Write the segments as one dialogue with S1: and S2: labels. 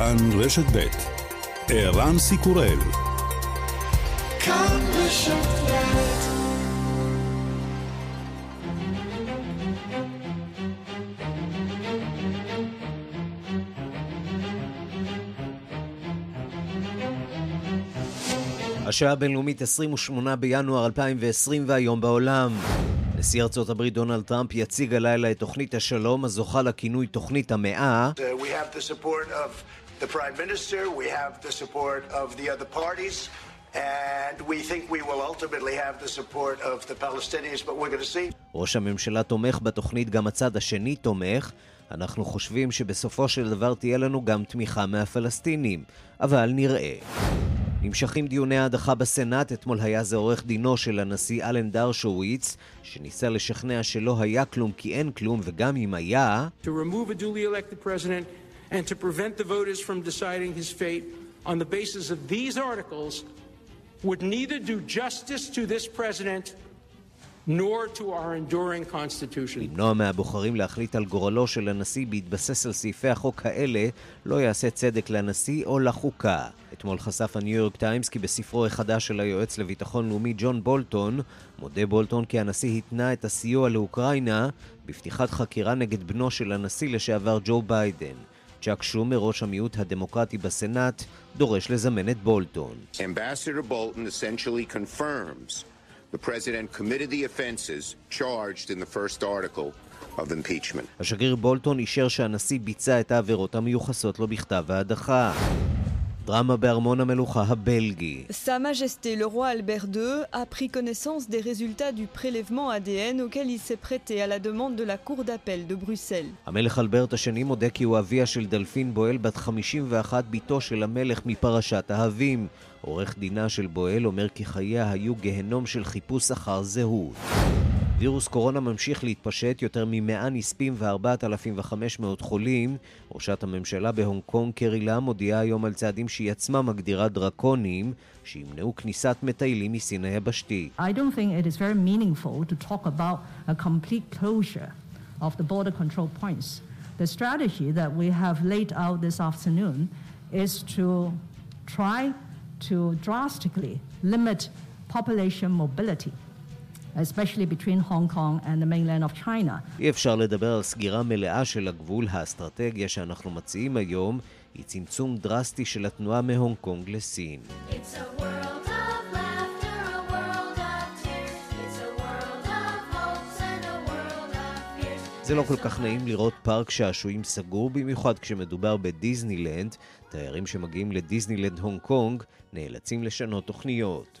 S1: כאן רשת ב' ערן סיקורל כאן רשת השעה הבינלאומית 28 בינואר 2020 והיום בעולם. נשיא ארצות הברית דונלד טראמפ יציג הלילה את תוכנית השלום הזוכה לכינוי תוכנית המאה. ראש הממשלה תומך בתוכנית, גם הצד השני תומך. אנחנו חושבים שבסופו של דבר תהיה לנו גם תמיכה מהפלסטינים, אבל נראה. נמשכים דיוני ההדחה בסנאט, אתמול היה זה עורך דינו של הנשיא אלן דרשוויץ, שניסה לשכנע שלא היה כלום כי אין כלום, וגם אם היה... To remove a duly elected president and to prevent the voters from deciding his fate on the basis of these articles would neither do justice to this president nor to our enduring constitution. למנוע מהבוחרים להחליט על גורלו של הנשיא בהתבסס על סעיפי החוק האלה לא יעשה צדק לנשיא או לחוקה. אתמול חשף הניו יורק טיימס כי בספרו החדש של היועץ לביטחון לאומי ג'ון בולטון, מודה בולטון כי הנשיא התנה את הסיוע לאוקראינה בפתיחת חקירה נגד בנו של הנשיא לשעבר ג'ו ביידן. צ'אק שומר, ראש המיעוט הדמוקרטי בסנאט, דורש לזמן את בולטון. Ambassador Bolton essentially confirms the president committed the offenses charged in the first article of impeachment. השגריר בולטון אישר שהנשיא ביצע את העבירות המיוחסות לו בכתב ההדחה. דרמה בארמון המלוכה הבלגי.
S2: Sa Majesté le roi Albert II a pris connaissance des résultats du prélèvement ADN auquel il s'est prêté à la demande de la Cour d'appel de Bruxelles.
S1: המלך אלברט השני מודה כי הוא אביה של דלפין בועל בת 51, בתו של המלך מפרשת אהבים. עורך דינה של בועל אומר כי חייה היו גהנום של חיפוש אחר זהות. וירוס קורונה ממשיך להתפשט, יותר מ-100 נספים ו-4,500 חולים. ראשת הממשלה בהונג קונג, קרי לה, מודיעה היום על צעדים שהיא עצמה מגדירה דרקוניים, שימנעו כניסת מטיילים מסין היבשתי. To drastically limit population mobility. Especially between Hong Kong and the mainland of China. אי אפשר לדבר על סגירה מלאה של הגבול. האסטרטגיה שאנחנו מציעים היום היא צמצום דרסטי של התנועה מהונג קונג לסין. It's a world זה לא כל כך נעים לראות פארק שעשועים סגור, במיוחד כשמדובר בדיסנילנד. תיירים שמגיעים לדיסנילנד הונג קונג נאלצים לשנות תוכניות.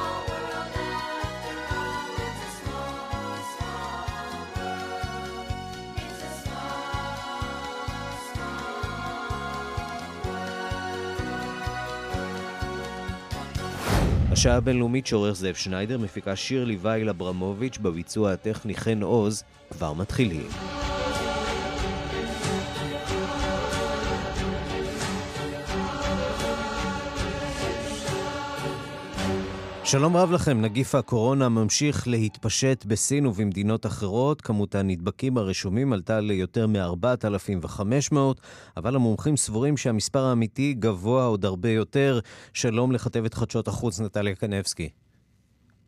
S1: השעה הבינלאומית שעורך זאב שניידר, מפיקה שירלי וייל אברמוביץ', בביצוע הטכני חן עוז, כבר מתחילים. שלום רב לכם, נגיף הקורונה ממשיך להתפשט בסין ובמדינות אחרות. כמות הנדבקים הרשומים עלתה ליותר מ-4,500, אבל המומחים סבורים שהמספר האמיתי גבוה עוד הרבה יותר. שלום לכתבת חדשות החוץ נטליה קנבסקי.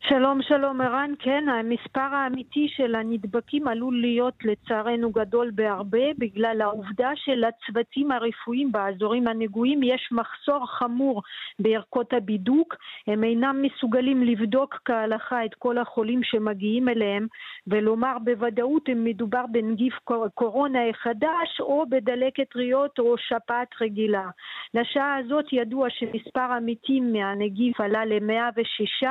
S3: שלום, שלום ערן. כן, המספר האמיתי של הנדבקים עלול להיות לצערנו גדול בהרבה בגלל העובדה שלצוותים הרפואיים באזורים הנגועים יש מחסור חמור בערכות הבידוק. הם אינם מסוגלים לבדוק כהלכה את כל החולים שמגיעים אליהם ולומר בוודאות אם מדובר בנגיף קורונה החדש או בדלקת ריאות או שפעת רגילה. לשעה הזאת ידוע שמספר המתים מהנגיף עלה ל-106.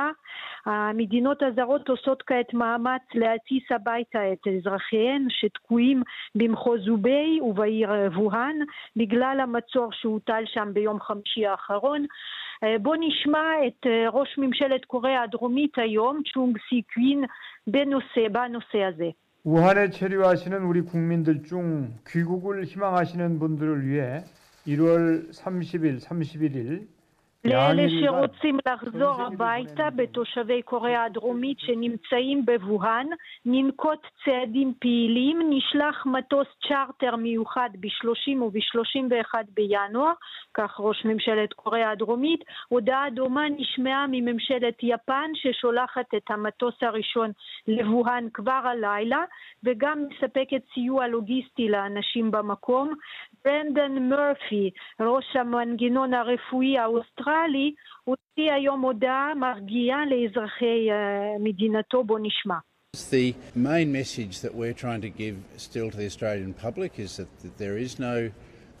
S3: המדינות הזרות עושות כעת מאמץ להטיס הביתה את אזרחיהן שתקועים במחוז זובי ובעיר ווהאן בגלל המצור שהוטל שם ביום חמישי האחרון. בואו נשמע את ראש ממשלת קוריאה הדרומית היום, צ'ונג סי קווין, בנושא, בנושא הזה.
S4: 우한에 체류하시는 우리 국민들 중 귀국을 희망하시는 분들을 위해 1월 30일, 31일
S3: לאלה שרוצים לחזור הביתה בתושבי קוריאה הדרומית שנמצאים בווהאן, ננקוט צעדים פעילים, נשלח מטוס צ'רטר מיוחד ב-30 וב-31 בינואר, כך ראש ממשלת קוריאה הדרומית. הודעה דומה נשמעה מממשלת יפן ששולחת את המטוס הראשון לווהאן כבר הלילה, וגם מספקת סיוע לוגיסטי לאנשים במקום. ברנדן מרפי, ראש המנגנון הרפואי האוסטרלי, הוציא היום הודעה מרגיעה לאזרחי מדינתו, בו נשמע.
S5: The main message that we're trying to give still to the Australian public is that, that there is no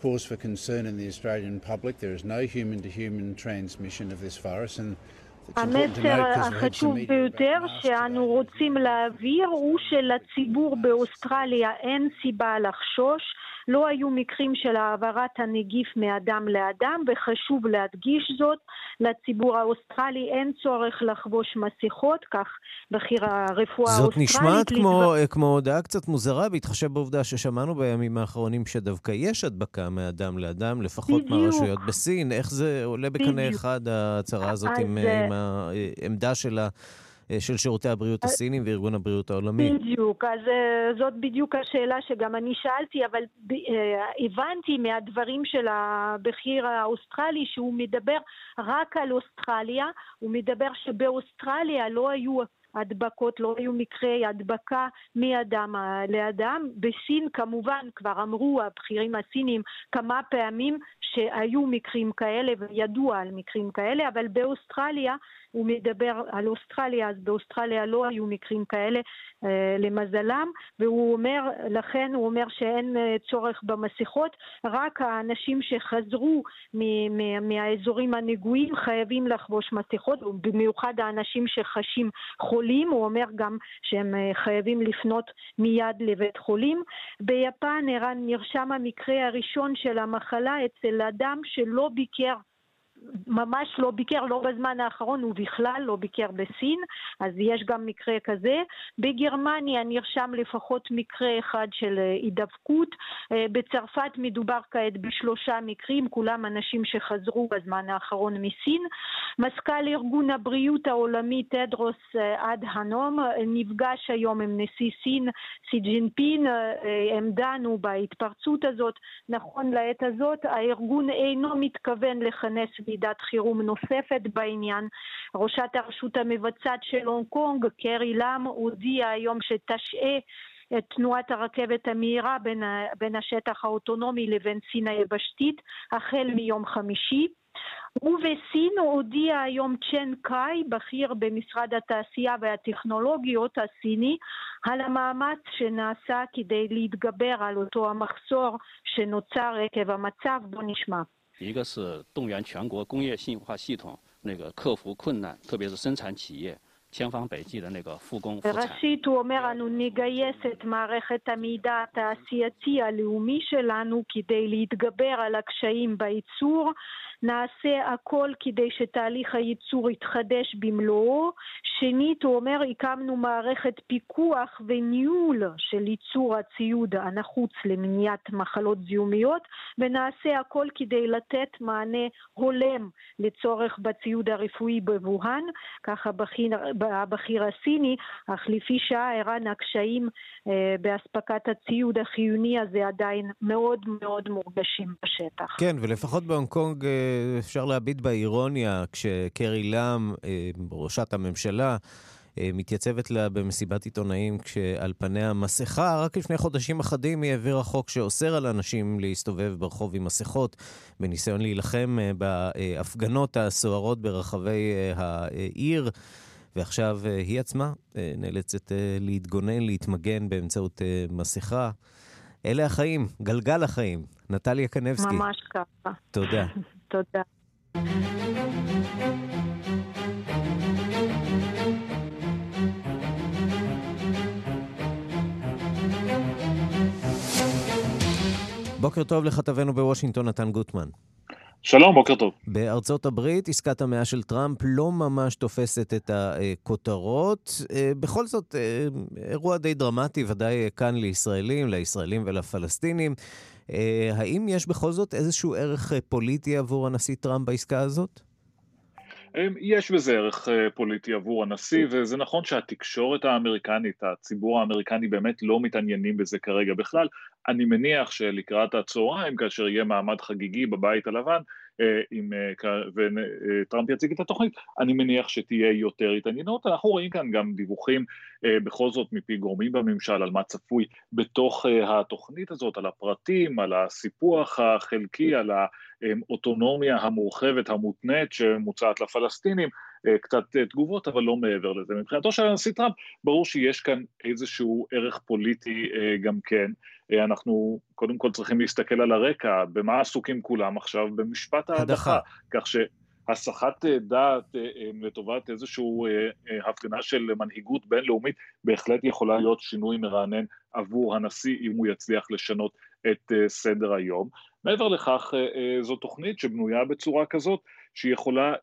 S5: cause for concern in the Australian public. There is no human to human transmission of this virus and
S3: המסר החשוב ביותר שאנו רוצים להעביר הוא שלציבור באוסטרליה אין סיבה לחשוש. לא היו מקרים של העברת הנגיף מאדם לאדם, וחשוב להדגיש זאת, לציבור האוסטרלי אין צורך לחבוש מסכות, כך בכיר הרפואה האוסטרלית.
S1: זאת נשמעת כמו, לדבר... כמו הודעה קצת מוזרה, בהתחשב בעובדה ששמענו בימים האחרונים שדווקא יש הדבקה מאדם לאדם, לפחות בדיווח מהרשויות בסין. איך זה עולה בקנה אחד, ההצהרה הזאת, עם, עם העמדה של ה... של שירותי הבריאות הסינים וארגון הבריאות העולמי.
S3: בדיוק, אז זאת בדיוק השאלה שגם אני שאלתי, אבל הבנתי מהדברים של הבכיר האוסטרלי שהוא מדבר רק על אוסטרליה, הוא מדבר שבאוסטרליה לא היו הדבקות, לא היו מקרי הדבקה מאדם לאדם. בסין כמובן כבר אמרו הבכירים הסינים כמה פעמים שהיו מקרים כאלה וידוע על מקרים כאלה, אבל באוסטרליה הוא מדבר על אוסטרליה, אז באוסטרליה לא היו מקרים כאלה אה, למזלם, והוא אומר, לכן הוא אומר שאין אה, צורך במסכות, רק האנשים שחזרו מ- מ- מהאזורים הנגועים חייבים לחבוש מסכות, במיוחד האנשים שחשים חולים, הוא אומר גם שהם אה, חייבים לפנות מיד לבית חולים. ביפן ערן נרשם המקרה הראשון של המחלה אצל אדם שלא ביקר ממש לא ביקר, לא בזמן האחרון, ובכלל לא ביקר בסין, אז יש גם מקרה כזה. בגרמניה נרשם לפחות מקרה אחד של הידבקות. בצרפת מדובר כעת בשלושה מקרים, כולם אנשים שחזרו בזמן האחרון מסין. מזכ"ל ארגון הבריאות העולמי טדרוס אדהנום נפגש היום עם נשיא סין, סי ג'ינפין, הם דנו בהתפרצות הזאת. נכון לעת הזאת, הארגון אינו מתכוון לכנס ועידת חירום נוספת בעניין. ראשת הרשות המבצעת של הונג קונג, קרי לאם, הודיעה היום שתשעה את תנועת הרכבת המהירה בין, בין השטח האוטונומי לבין סין היבשתית החל מיום חמישי. ובסין הודיע היום צ'ן קאי, בכיר במשרד התעשייה והטכנולוגיות הסיני, על המאמץ שנעשה כדי להתגבר על אותו המחסור שנוצר עקב המצב. בו נשמע.
S6: 一个是动员全国工业信息化系统，那个克服困难，特别是生产企业。千方百计的那个复工复产。
S3: ראשית הוא אומר אנו נגייס את מערכת המידע התעשייתי הלאומי שלנו כדי להתגבר על הקשיים בייצור. נעשה הכל כדי שתהליך הייצור יתחדש במלואו. שנית, הוא אומר, הקמנו מערכת פיקוח וניהול של ייצור הציוד הנחוץ למניעת מחלות זיהומיות, ונעשה הכל כדי לתת מענה הולם לצורך בציוד הרפואי בווהאן, ככה בכיר, הבכיר הסיני, אך לפי שעה ערן הקשיים אה, באספקת הציוד החיוני הזה עדיין מאוד מאוד מורגשים בשטח.
S1: כן, ולפחות בהונג קונג אפשר להביט באירוניה כשקרי לאם, ראשת הממשלה, מתייצבת לה במסיבת עיתונאים כשעל פניה מסכה. רק לפני חודשים אחדים היא העבירה חוק שאוסר על אנשים להסתובב ברחוב עם מסכות, בניסיון להילחם בהפגנות הסוערות ברחבי העיר. ועכשיו היא עצמה נאלצת להתגונן, להתמגן באמצעות מסכה. אלה החיים, גלגל החיים. נטליה קנבסקי.
S3: ממש ככה.
S1: תודה.
S3: תודה.
S1: בוקר טוב לכתבנו בוושינגטון, נתן גוטמן.
S7: שלום, בוקר טוב.
S1: בארצות הברית עסקת המאה של טראמפ לא ממש תופסת את הכותרות. אה, בכל זאת, אה, אירוע די דרמטי, ודאי כאן לישראלים, לישראלים ולפלסטינים. אה, האם יש בכל זאת איזשהו ערך פוליטי עבור הנשיא טראמפ בעסקה הזאת?
S7: יש בזה ערך פוליטי עבור הנשיא, וזה נכון שהתקשורת האמריקנית, הציבור האמריקני באמת לא מתעניינים בזה כרגע בכלל. אני מניח שלקראת הצהריים, כאשר יהיה מעמד חגיגי בבית הלבן, עם, וטראמפ יציג את התוכנית, אני מניח שתהיה יותר התעניינות. אנחנו רואים כאן גם דיווחים בכל זאת מפי גורמים בממשל על מה צפוי בתוך התוכנית הזאת, על הפרטים, על הסיפוח החלקי, על האוטונומיה המורחבת המותנית שמוצעת לפלסטינים, קצת תגובות, אבל לא מעבר לזה. מבחינתו של הנשיא טראמפ, ברור שיש כאן איזשהו ערך פוליטי גם כן. אנחנו קודם כל צריכים להסתכל על הרקע, במה עסוקים כולם עכשיו? במשפט ההדחה. כך שהסחת דעת לטובת איזושהי הפגנה של מנהיגות בינלאומית בהחלט יכולה להיות שינוי מרענן עבור הנשיא אם הוא יצליח לשנות את סדר היום. מעבר לכך, זו תוכנית שבנויה בצורה כזאת שיכולה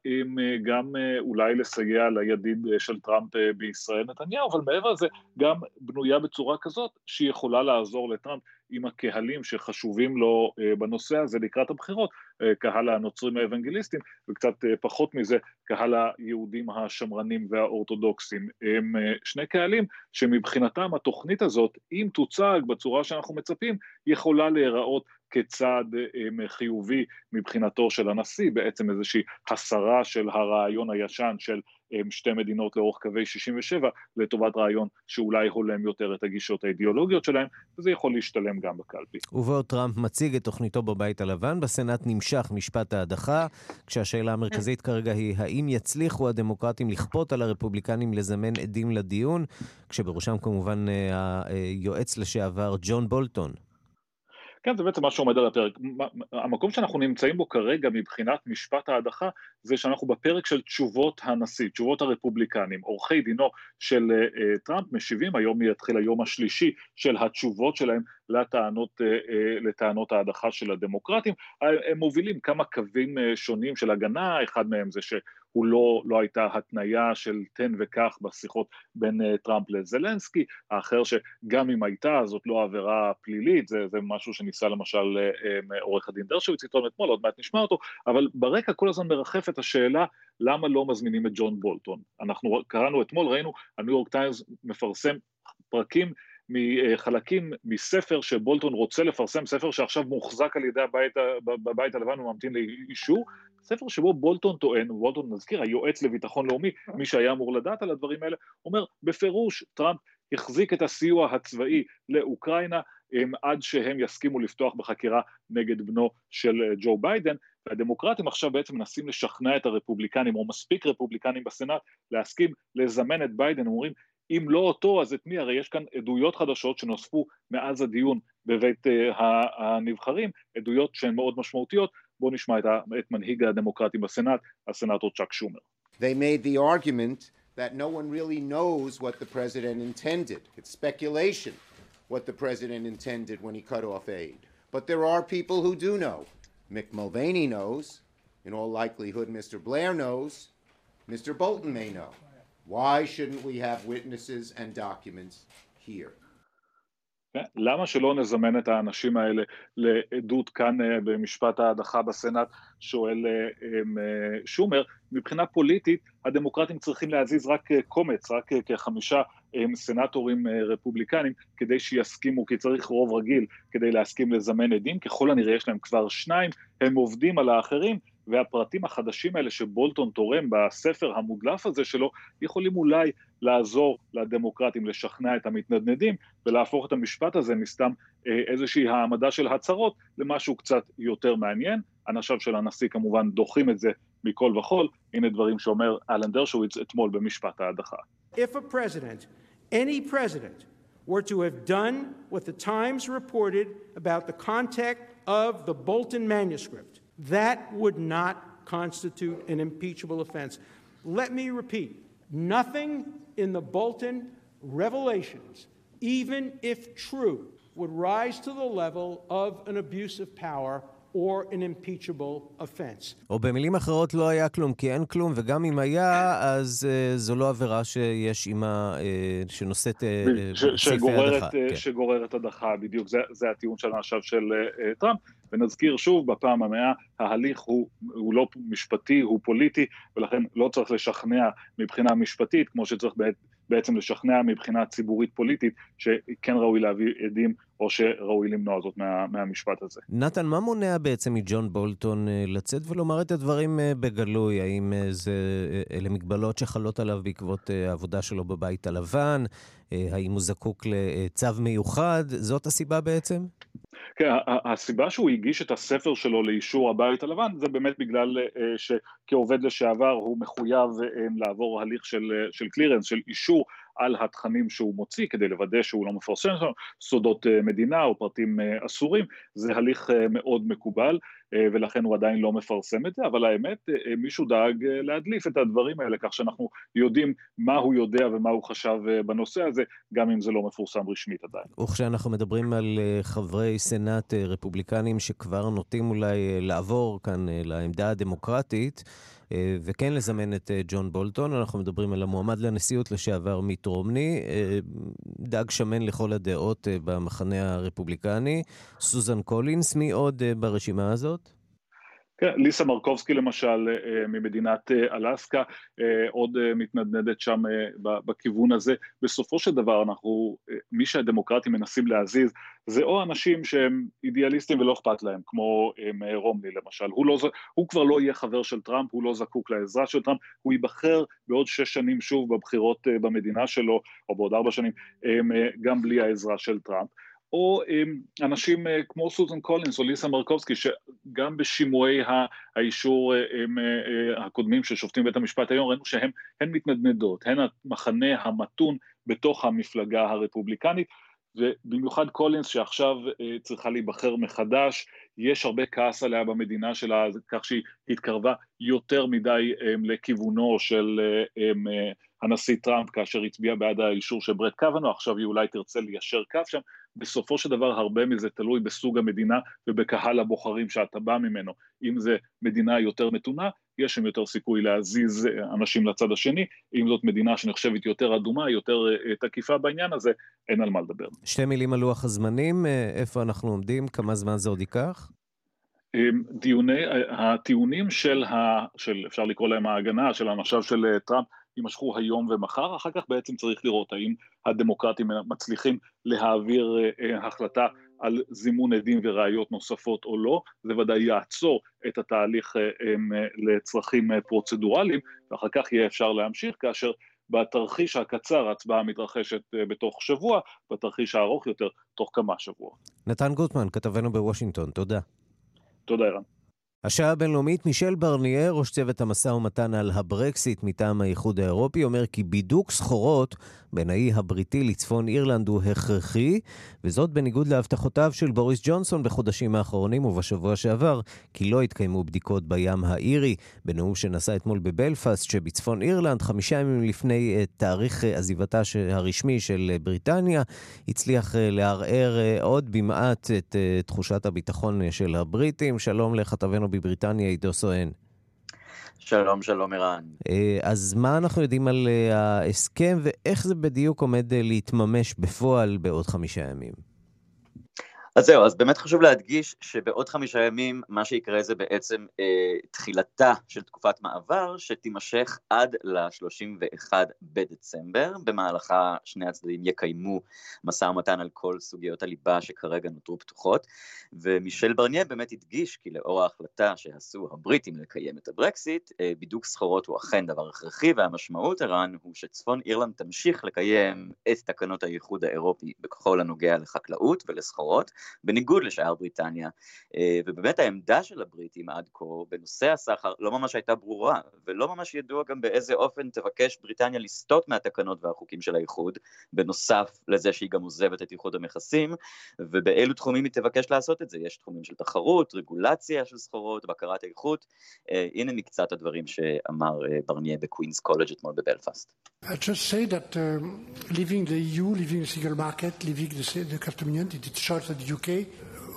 S7: גם אולי לסייע לידיד של טראמפ בישראל נתניהו, אבל מעבר לזה גם בנויה בצורה כזאת שיכולה לעזור לטראמפ עם הקהלים שחשובים לו בנושא הזה לקראת הבחירות, קהל הנוצרים האוונגליסטים, וקצת פחות מזה קהל היהודים השמרנים והאורתודוקסים. הם שני קהלים שמבחינתם התוכנית הזאת, אם תוצג בצורה שאנחנו מצפים, יכולה להיראות כצעד חיובי מבחינתו של הנשיא, בעצם איזושהי הסרה של הרעיון הישן של שתי מדינות לאורך קווי 67 לטובת רעיון שאולי הולם יותר את הגישות האידיאולוגיות שלהם, וזה יכול להשתלם גם בקלפי.
S1: ובעוד טראמפ מציג את תוכניתו בבית הלבן, בסנאט נמשך משפט ההדחה, כשהשאלה המרכזית כרגע היא האם יצליחו הדמוקרטים לכפות על הרפובליקנים לזמן עדים לדיון, כשבראשם כמובן היועץ לשעבר ג'ון בולטון.
S7: כן, זה בעצם מה שעומד על הפרק. המקום שאנחנו נמצאים בו כרגע מבחינת משפט ההדחה, זה שאנחנו בפרק של תשובות הנשיא, תשובות הרפובליקנים. עורכי דינו של uh, טראמפ משיבים, היום יתחיל היום השלישי של התשובות שלהם לטענות, uh, לטענות ההדחה של הדמוקרטים. הם מובילים כמה קווים uh, שונים של הגנה, אחד מהם זה ש... הוא לא, לא הייתה התניה של תן וקח בשיחות בין uh, טראמפ לזלנסקי, האחר שגם אם הייתה, זאת לא עבירה פלילית, זה, זה משהו שניסה למשל uh, עורך הדין דרשוויץ לטעון אתמול, עוד מעט נשמע אותו, אבל ברקע כל הזמן מרחפת השאלה למה לא מזמינים את ג'ון בולטון. אנחנו קראנו אתמול, ראינו, הניו יורק טיימס מפרסם פרקים, חלקים מספר שבולטון רוצה לפרסם, ספר שעכשיו מוחזק על ידי הבית, בבית הלבן וממתין לאישור, ספר שבו בולטון טוען, ובולטון נזכיר, היועץ לביטחון לאומי, מי שהיה אמור לדעת על הדברים האלה, אומר בפירוש טראמפ החזיק את הסיוע הצבאי לאוקראינה עד שהם יסכימו לפתוח בחקירה נגד בנו של ג'ו ביידן, והדמוקרטים עכשיו בעצם מנסים לשכנע את הרפובליקנים, או מספיק רפובליקנים בסנאט, להסכים לזמן את ביידן, הם אומרים אם לא אותו, אז את מי? הרי יש כאן עדויות חדשות שנוספו מאז הדיון בבית אה, הנבחרים, עדויות שהן מאוד משמעותיות. בואו נשמע את, את מנהיג הדמוקרטים בסנאט, הסנאטור צ'אק שומר.
S8: They made the argument that no one really knows what the president intended. It's speculation what the president intended when he cut off aid. But there are people who do know. Mick Mulvaney knows. In all likelihood, Mr. Blair knows. Mr. Bolton may know. Why shouldn't we have witnesses and documents here?
S7: למה שלא נזמן את האנשים האלה לעדות כאן במשפט ההדחה בסנאט, שואל שומר. מבחינה פוליטית הדמוקרטים צריכים להזיז רק קומץ, רק כחמישה סנטורים רפובליקנים כדי שיסכימו, כי צריך רוב רגיל כדי להסכים לזמן עדים, ככל הנראה יש להם כבר שניים, הם עובדים על האחרים, והפרטים החדשים האלה שבולטון תורם בספר המודלף הזה שלו, יכולים אולי לעזור לדמוקרטים לשכנע את המתנדנדים ולהפוך את המשפט הזה מסתם איזושהי העמדה של הצהרות למשהו קצת יותר מעניין. אנשיו של הנשיא כמובן דוחים את זה מכל וכול, הנה דברים שאומר אלן דרשוויץ אתמול במשפט ההדחה.
S9: If a president, any president, were to have done what the Times reported about the content of the Bolton manuscript, that would not constitute an impeachable offense. Let me repeat nothing in the Bolton revelations, even if true, would rise to the level of an abuse of power or an impeachable offense.
S1: או במילים אחרות, לא היה כלום כי אין כלום, וגם אם היה, אז uh, זו לא עבירה שיש עימה, uh, שנושאת uh, ש, סעיפי הדחה. כן.
S7: שגוררת הדחה, בדיוק, זה, זה הטיעון של עכשיו של uh, טראמפ. ונזכיר שוב, בפעם המאה, ההליך הוא, הוא לא משפטי, הוא פוליטי, ולכן לא צריך לשכנע מבחינה משפטית, כמו שצריך בעצם לשכנע מבחינה ציבורית פוליטית שכן ראוי להביא עדים או שראוי למנוע זאת מה, מהמשפט הזה.
S1: נתן, מה מונע בעצם מג'ון בולטון אה, לצאת ולומר את הדברים אה, בגלוי? האם אה, זה, אלה מגבלות שחלות עליו בעקבות העבודה שלו בבית הלבן? האם הוא זקוק לצו מיוחד? זאת הסיבה בעצם?
S7: כן, הסיבה שהוא הגיש את הספר שלו לאישור הבית הלבן זה באמת בגלל שכעובד לשעבר הוא מחויב לעבור הליך של, של קלירנס, של אישור על התכנים שהוא מוציא כדי לוודא שהוא לא מפרסם סודות אה, מדינה או פרטים אה, אסורים, זה הליך אה, מאוד מקובל ולכן הוא עדיין לא מפרסם את זה, אבל האמת מישהו דאג להדליף את הדברים האלה כך שאנחנו יודעים מה הוא יודע ומה הוא חשב בנושא הזה, גם אם זה לא מפורסם רשמית עדיין.
S1: וכשאנחנו מדברים על חברי סנאט רפובליקנים שכבר נוטים אולי לעבור כאן לעמדה הדמוקרטית, וכן לזמן את אה, ג'ון בולטון. אנחנו מדברים על המועמד לנשיאות לשעבר מיט רומני, אה, דג שמן לכל הדעות במחנה הרפובליקני. סוזן קולינס, מי עוד ברשימה הזאת?
S7: כן, ליסה מרקובסקי למשל אה, ממדינת אה, אלסקה, אה, עוד מתנדנדת שם בכיוון הזה. בסופו של דבר אנחנו, מי שהדמוקרטים מנסים להזיז זה או אנשים שהם אידיאליסטים ולא אכפת להם, כמו רומני למשל, הוא, לא, הוא כבר לא יהיה חבר של טראמפ, הוא לא זקוק לעזרה של טראמפ, הוא ייבחר בעוד שש שנים שוב בבחירות במדינה שלו, או בעוד ארבע שנים, גם בלי העזרה של טראמפ. או אנשים אה, כמו סוזן קולינס או ליסה מרקובסקי, שגם בשימועי האישור אה, אה, הקודמים של שופטים בית המשפט העליון, ראינו שהן מתנדנדות, הן המחנה המתון בתוך המפלגה הרפובליקנית, ובמיוחד קולינס שעכשיו צריכה להיבחר מחדש, יש הרבה כעס עליה במדינה שלה, כך שהיא התקרבה יותר מדי לכיוונו של הנשיא טראמפ כאשר הצביעה בעד האישור של ברט קוואנו, עכשיו היא אולי תרצה ליישר קו שם, בסופו של דבר הרבה מזה תלוי בסוג המדינה ובקהל הבוחרים שאתה בא ממנו. אם זה מדינה יותר מתונה, יש שם יותר סיכוי להזיז אנשים לצד השני, אם זאת מדינה שנחשבת יותר אדומה, יותר אה, תקיפה בעניין הזה, אין על מה לדבר.
S1: שתי מילים על לוח הזמנים, אה, איפה אנחנו עומדים, כמה זמן זה עוד ייקח?
S7: דיוני, הטיעונים של, ה, של, אפשר לקרוא להם ההגנה, של אנשיו של אה, טראמפ, יימשכו היום ומחר, אחר כך בעצם צריך לראות האם הדמוקרטים מצליחים להעביר אה, החלטה על זימון עדים וראיות נוספות או לא, זה ודאי יעצור את התהליך אה, אה, לצרכים פרוצדורליים, ואחר כך יהיה אפשר להמשיך כאשר בתרחיש הקצר ההצבעה מתרחשת בתוך שבוע, בתרחיש הארוך יותר תוך כמה שבועות.
S1: נתן גוטמן, כתבנו בוושינגטון, תודה.
S7: תודה, ערן.
S1: השעה הבינלאומית, מישל ברניאר, ראש צוות המשא ומתן על הברקסיט מטעם האיחוד האירופי, אומר כי בידוק סחורות בין האי הבריטי לצפון אירלנד הוא הכרחי, וזאת בניגוד להבטחותיו של בוריס ג'ונסון בחודשים האחרונים ובשבוע שעבר, כי לא התקיימו בדיקות בים האירי. בנאום שנשא אתמול בבלפאסט שבצפון אירלנד, חמישה ימים לפני uh, תאריך uh, עזיבתה הרשמי של uh, בריטניה, הצליח לערער עוד במעט את תחושת הביטחון של הבריטים. שלום לכתבנו בבריטניה, עידו סואן.
S10: שלום, שלום ערן.
S1: אה, אז מה אנחנו יודעים על אה, ההסכם ואיך זה בדיוק עומד אה, להתממש בפועל בעוד חמישה ימים?
S10: אז זהו, אז באמת חשוב להדגיש שבעוד חמישה ימים מה שיקרה זה בעצם אה, תחילתה של תקופת מעבר שתימשך עד ל-31 בדצמבר, במהלכה שני הצדדים יקיימו משא ומתן על כל סוגיות הליבה שכרגע נותרו פתוחות, ומישל ברניה באמת הדגיש כי לאור ההחלטה שעשו הבריטים לקיים את הברקסיט, אה, בידוק סחורות הוא אכן דבר הכרחי, והמשמעות, ערן, הוא שצפון אירלנד תמשיך לקיים את תקנות האיחוד האירופי בכל הנוגע לחקלאות ולסחורות, בניגוד לשאר בריטניה, אה, ובאמת העמדה של הבריטים עד כה בנושא הסחר לא ממש הייתה ברורה, ולא ממש ידוע גם באיזה אופן תבקש בריטניה לסטות מהתקנות והחוקים של האיחוד, בנוסף לזה שהיא גם עוזבת את איחוד המכסים, ובאילו תחומים היא תבקש לעשות את זה, יש תחומים של תחרות, רגולציה של סחורות, בקרת איכות, אה, הנה מקצת הדברים שאמר אה, ברנייה בקווינס קולג' אתמול בבלפאסט. I just say that um, leaving the EU, leaving the single market, leaving the, the Union, it shows that the UK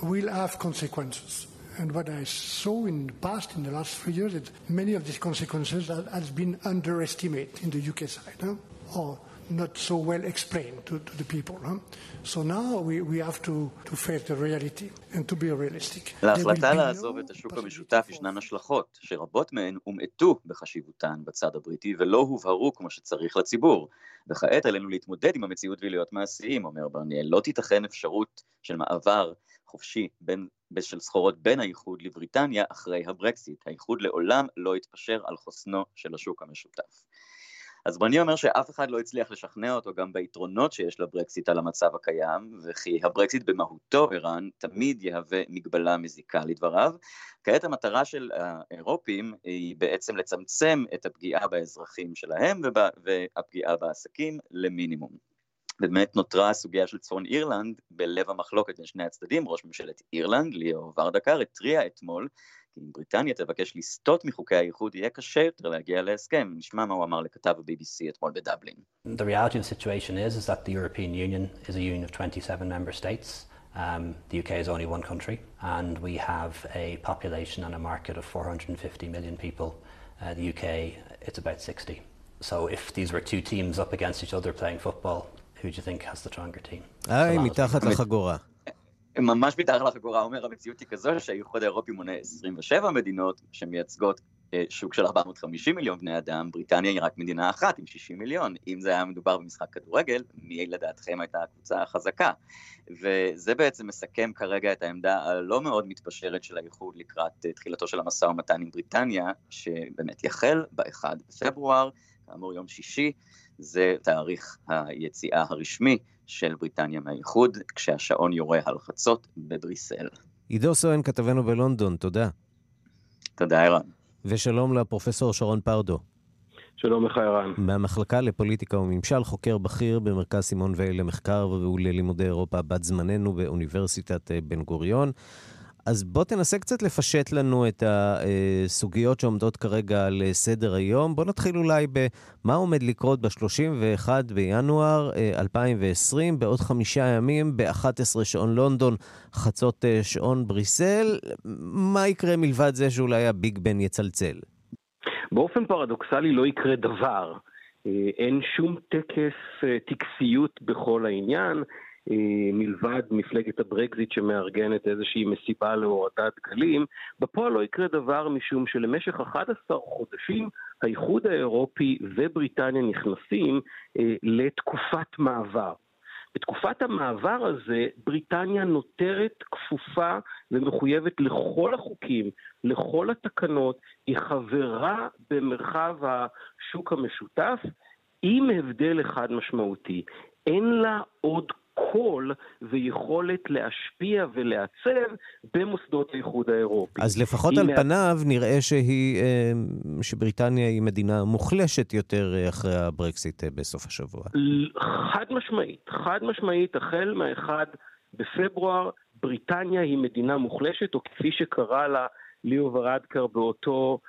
S10: will have consequences.
S11: And what I saw in the past, in the last three years, that many of these consequences has been underestimated in the UK side, huh? or not so well explained to, to the people. Huh? So now we, we have to, to face the reality and to be realistic.
S10: להחלטה לעזוב את השוק המשותף ישנן השלכות, שרבות מהן הומעטו בחשיבותן בצד הבריטי ולא הובהרו כמו שצריך לציבור. וכעת עלינו להתמודד עם המציאות ולהיות מעשיים, אומר ברניאל. לא תיתכן אפשרות של מעבר חופשי בין, של סחורות בין האיחוד לבריטניה אחרי הברקסיט. האיחוד לעולם לא יתפשר על חוסנו של השוק המשותף. אז ברני אומר שאף אחד לא הצליח לשכנע אותו גם ביתרונות שיש לברקסיט על המצב הקיים, וכי הברקסיט במהותו, ערן, תמיד יהווה מגבלה מזיקה לדבריו. כעת המטרה של האירופים היא בעצם לצמצם את הפגיעה באזרחים שלהם והפגיעה בעסקים למינימום. באמת נותרה הסוגיה של צפון אירלנד בלב המחלוקת בין שני הצדדים, ראש ממשלת אירלנד, ליאו ורדקר, התריע אתמול כי אם בריטניה תבקש לסטות מחוקי האיחוד, יהיה קשה יותר להגיע להסכם. נשמע מה הוא אמר לכתב ה-BBC אתמול בדבלין.
S12: The reality of the situation is, is that the European Union is a union of 27 member states. Um, the UK is only one country, and we have a population and a market of 450 million people. Uh, the UK, it's about 60. So if these were two teams up against each other playing football, who do you think has the stronger team?
S1: היי, מתחת לחגורה.
S10: ממש מתחת לחגורה, אומר, המציאות היא כזו שהאיחוד האירופי מונה 27 מדינות שמייצגות שוק של 450 מיליון בני אדם, בריטניה היא רק מדינה אחת עם 60 מיליון. אם זה היה מדובר במשחק כדורגל, מי לדעתכם הייתה הקבוצה החזקה? וזה בעצם מסכם כרגע את העמדה הלא מאוד מתפשרת של האיחוד לקראת תחילתו של המשא ומתן עם בריטניה, שבאמת יחל ב-1 בפברואר, כאמור יום שישי, זה תאריך היציאה הרשמי של בריטניה מהאיחוד, כשהשעון יורה על חצות בבריסל.
S1: עידו סואן, כתבנו בלונדון, תודה.
S10: תודה, ערן.
S1: ושלום לפרופסור שרון פרדו.
S13: שלום לך, ערן.
S1: מהמחלקה לפוליטיקה וממשל, חוקר בכיר במרכז סימון וייל למחקר וללימודי אירופה בת זמננו באוניברסיטת בן גוריון. אז בוא תנסה קצת לפשט לנו את הסוגיות שעומדות כרגע על סדר היום. בוא נתחיל אולי במה עומד לקרות ב-31 בינואר 2020, בעוד חמישה ימים, ב-11 שעון לונדון, חצות שעון בריסל. מה יקרה מלבד זה שאולי הביג בן יצלצל?
S13: באופן פרדוקסלי לא יקרה דבר. אין שום טקס, טקסיות בכל העניין. מלבד מפלגת הברקזיט שמארגנת איזושהי מסיבה להורדת דגלים, בפועל לא יקרה דבר משום שלמשך 11 חודשים האיחוד האירופי ובריטניה נכנסים אה, לתקופת מעבר. בתקופת המעבר הזה בריטניה נותרת כפופה ומחויבת לכל החוקים, לכל התקנות, היא חברה במרחב השוק המשותף עם הבדל אחד משמעותי. אין לה עוד קול ויכולת להשפיע ולעצב במוסדות האיחוד האירופי.
S1: אז לפחות על מה... פניו נראה שהיא, אה, שבריטניה היא מדינה מוחלשת יותר אה, אחרי הברקסיט אה, בסוף השבוע.
S13: חד משמעית, חד משמעית, החל מה-1 בפברואר, בריטניה היא מדינה מוחלשת, או כפי שקרא לה ליאו ורדקר באותו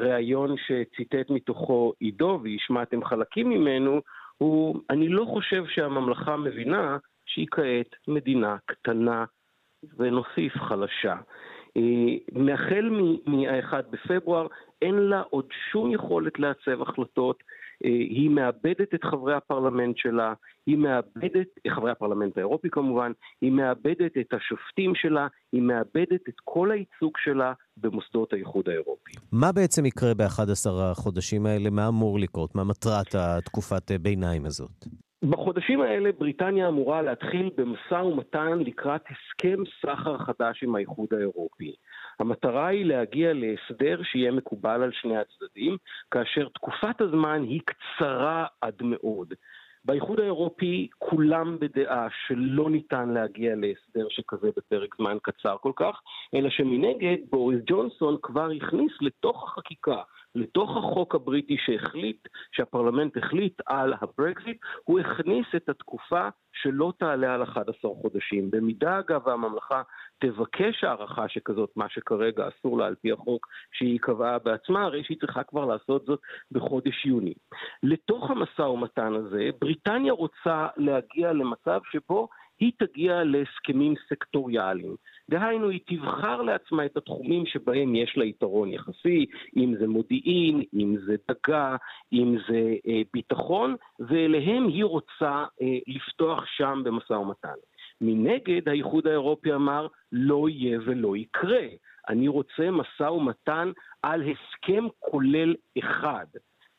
S13: ראיון שציטט מתוכו עידו, והשמעתם חלקים ממנו, הוא, אני לא חושב שהממלכה מבינה שהיא כעת מדינה קטנה ונוסיף חלשה. מהחל מ-1 בפברואר אין לה עוד שום יכולת לעצב החלטות, היא מאבדת את חברי הפרלמנט שלה, היא מאבדת, חברי הפרלמנט האירופי כמובן, היא מאבדת את השופטים שלה, היא מאבדת את כל הייצוג שלה במוסדות האיחוד האירופי.
S1: מה בעצם יקרה ב-11 החודשים האלה? מה אמור לקרות? מה מטרת התקופת ביניים הזאת?
S13: בחודשים האלה בריטניה אמורה להתחיל במשא ומתן לקראת הסכם סחר חדש עם האיחוד האירופי. המטרה היא להגיע להסדר שיהיה מקובל על שני הצדדים, כאשר תקופת הזמן היא קצרה עד מאוד. באיחוד האירופי כולם בדעה שלא ניתן להגיע להסדר שכזה בפרק זמן קצר כל כך, אלא שמנגד בוריס ג'ונסון כבר הכניס לתוך החקיקה לתוך החוק הבריטי שהחליט, שהפרלמנט החליט על הברקזיט, הוא הכניס את התקופה שלא תעלה על 11 חודשים. במידה אגב הממלכה תבקש הארכה שכזאת, מה שכרגע אסור לה על פי החוק שהיא קבעה בעצמה, הרי שהיא צריכה כבר לעשות זאת בחודש יוני. לתוך המשא ומתן הזה, בריטניה רוצה להגיע למצב שבו היא תגיע להסכמים סקטוריאליים. דהיינו, היא תבחר לעצמה את התחומים שבהם יש לה יתרון יחסי, אם זה מודיעין, אם זה דגה, אם זה אה, ביטחון, ואליהם היא רוצה אה, לפתוח שם במשא ומתן. מנגד, האיחוד האירופי אמר, לא יהיה ולא יקרה. אני רוצה משא ומתן על הסכם כולל אחד.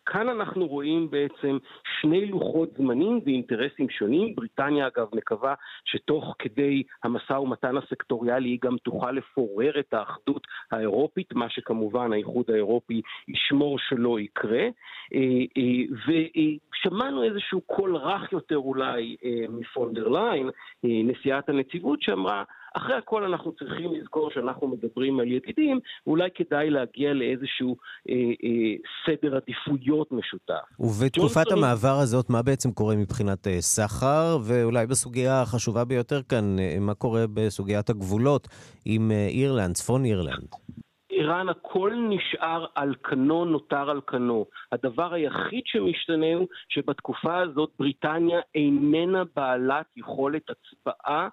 S13: כאן אנחנו רואים בעצם שני לוחות זמנים ואינטרסים שונים. בריטניה אגב מקווה שתוך כדי המשא ומתן הסקטוריאלי היא גם תוכל לפורר את האחדות האירופית, מה שכמובן האיחוד האירופי ישמור שלא יקרה. אה, אה, ושמענו איזשהו קול רך יותר אולי אה, מפונדר ליין, נשיאת הנציבות, שאמרה אחרי הכל אנחנו צריכים לזכור שאנחנו מדברים על ידידים, ואולי כדאי להגיע לאיזשהו אה, אה, סדר עדיפויות משותף.
S1: ובתקופת המעבר הזאת, מה בעצם קורה מבחינת אה, סחר, ואולי בסוגיה החשובה ביותר כאן, אה, מה קורה בסוגיית הגבולות עם אה, אירלנד, צפון אירלנד?
S13: איראן הכל נשאר על כנו, נותר על כנו. הדבר היחיד שמשתנה הוא שבתקופה הזאת בריטניה איננה בעלת יכולת הצבעה